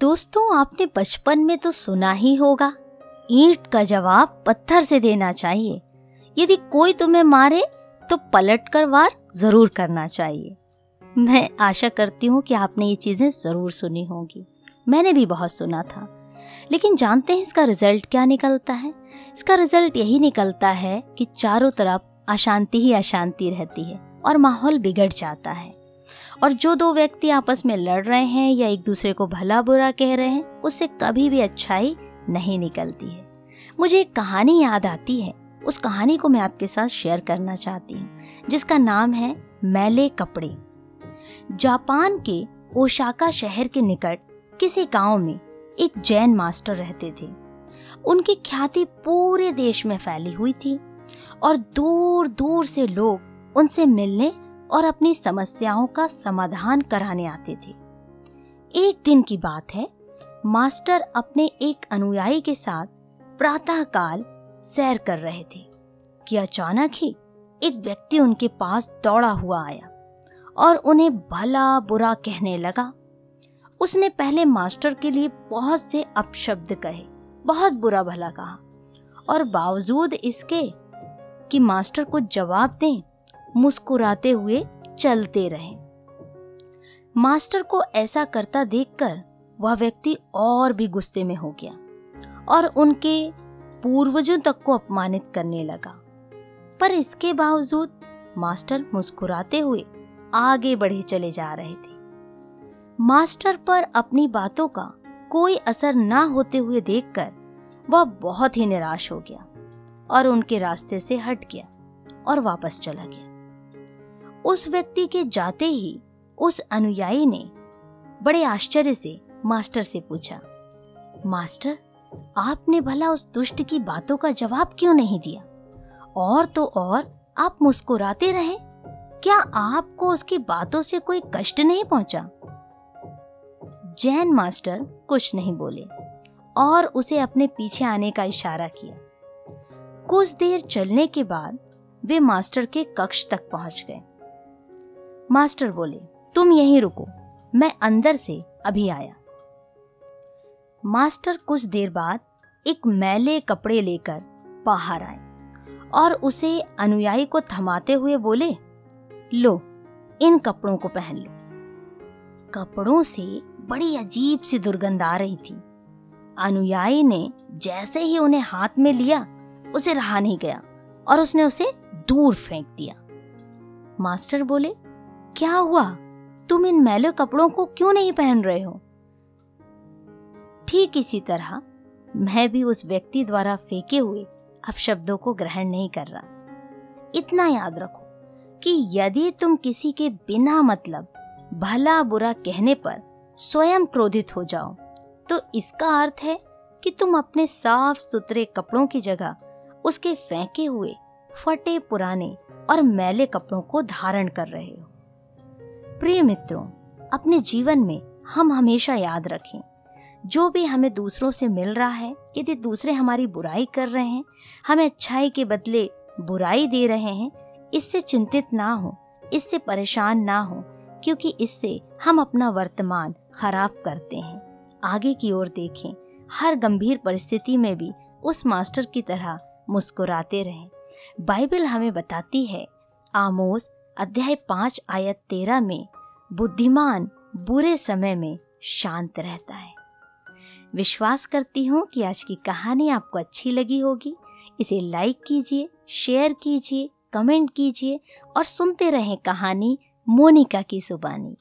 दोस्तों, आपने बचपन में तो सुना ही होगा। ईंट का जवाब पत्थर से देना चाहिए। यदि कोई तुम्हें मारे तो पलट कर वार ज़रूर करना चाहिए। मैं आशा करती हूँ कि आपने ये चीज़ें ज़रूर सुनी होंगी। मैंने भी बहुत सुना था। लेकिन जानते हैं इसका रिज़ल्ट क्या निकलता है? इसका रिज़ल्ट यही निकलता है कि चारों तरफ़ अशांति ही अशांति रहती है और माहौल बिगड़ जाता है। और जो दो व्यक्ति आपस में लड़ रहे हैं या एक दूसरे को भला बुरा कह रहे हैं, उससे कभी भी अच्छाई नहीं निकलती है। मुझे एक कहानी याद आती है। उस कहानी को मैं आपके साथ शेयर करना चाहती हूँ, जिसका नाम है मैले कपड़े। जापान के ओशाका शहर के निकट किसी गाँव में एक जैन मास्टर रहते थे। उनकी ख्याति पूरे देश में फैली हुई थी और दूर दूर से लोग उनसे मिलने और अपनी समस्याओं का समाधान कराने आते थे। एक दिन की बात है, मास्टर अपने एक अनुयायी के साथ प्रातःकाल सैर कर रहे थे कि अचानक ही एक व्यक्ति उनके पास दौड़ा हुआ आया और उन्हें भला बुरा कहने लगा। उसने पहले मास्टर के लिए बहुत से अपशब्द कहे, बहुत बुरा भला कहा और बावजूद इसके कि मास्टर को जवाब दें मुस्कुराते हुए चलते रहे। मास्टर को ऐसा करता देखकर वह व्यक्ति और भी गुस्से में हो गया और उनके पूर्वजों तक को अपमानित करने लगा। पर इसके बावजूद मास्टर मुस्कुराते हुए आगे बढ़े चले जा रहे थे। मास्टर पर अपनी बातों का कोई असर ना होते हुए देखकर वह बहुत ही निराश हो गया और उनके रास्ते से हट गया और वापस चला गया। उस व्यक्ति के जाते ही उस अनुयायी ने बड़े आश्चर्य से मास्टर से पूछा, मास्टर, आपने भला उस दुष्ट की बातों का जवाब क्यों नहीं दिया? और तो और, आप मुस्कुराते रहे? क्या आपको उसकी बातों से कोई कष्ट नहीं पहुँचा? जैन मास्टर कुछ नहीं बोले और उसे अपने पीछे आने का इशारा किया। कुछ देर चलने के बाद वे मास्टर के कक्ष तक पहुँच गए। मास्टर बोले, तुम यहीं रुको, मैं अंदर से अभी आया. मास्टर कुछ देर बाद एक मैले कपड़े लेकर बाहर आए और उसे अनुयायी को थमाते हुए बोले, लो, इन कपड़ों को पहन लो। कपड़ों से बड़ी अजीब सी दुर्गंध आ रही थी। अनुयायी ने जैसे ही उन्हें हाथ में लिया, उसे रहा नहीं गया और उसने उसे दूर फेंक दिया। मास्टर बोले क्या हुआ? तुम इन मैले कपड़ों को क्यों नहीं पहन रहे हो? ठीक इसी तरह, मैं भी उस व्यक्ति द्वारा फेंके हुए अपशब्दों को ग्रहण नहीं कर रहा। इतना याद रखो कि यदि तुम किसी के बिना मतलब भला बुरा कहने पर स्वयं क्रोधित हो जाओ तो इसका अर्थ है कि तुम अपने साफ़ सुथरे कपड़ों की जगह उसके फेंके हुए फटे पुराने और मैले कपड़ों को धारण कर रहे हो। प्रिय मित्रों, अपने जीवन में हम हमेशा याद रखें। जो भी हमें दूसरों से मिल रहा है, यदि दूसरे हमारी बुराई कर रहे हैं, हमें अच्छाई के बदले बुराई दे रहे हैं, इससे चिंतित ना हो, इससे परेशान ना हो, क्योंकि इससे हम अपना वर्तमान खराब करते हैं। आगे की ओर देखें, हर गंभीर परिस्थिति में भी उस मास्टर की तरह मुस्कुराते रहें। बाइबल हमें बताती है, आमोस अध्याय पाँच, आयत तेरह में बुद्धिमान बुरे समय में शांत रहता है। विश्वास करती हूँ कि आज की कहानी आपको अच्छी लगी होगी। इसे लाइक कीजिए शेयर कीजिए कमेंट कीजिए और सुनते रहें कहानी मोनिका की जुबानी।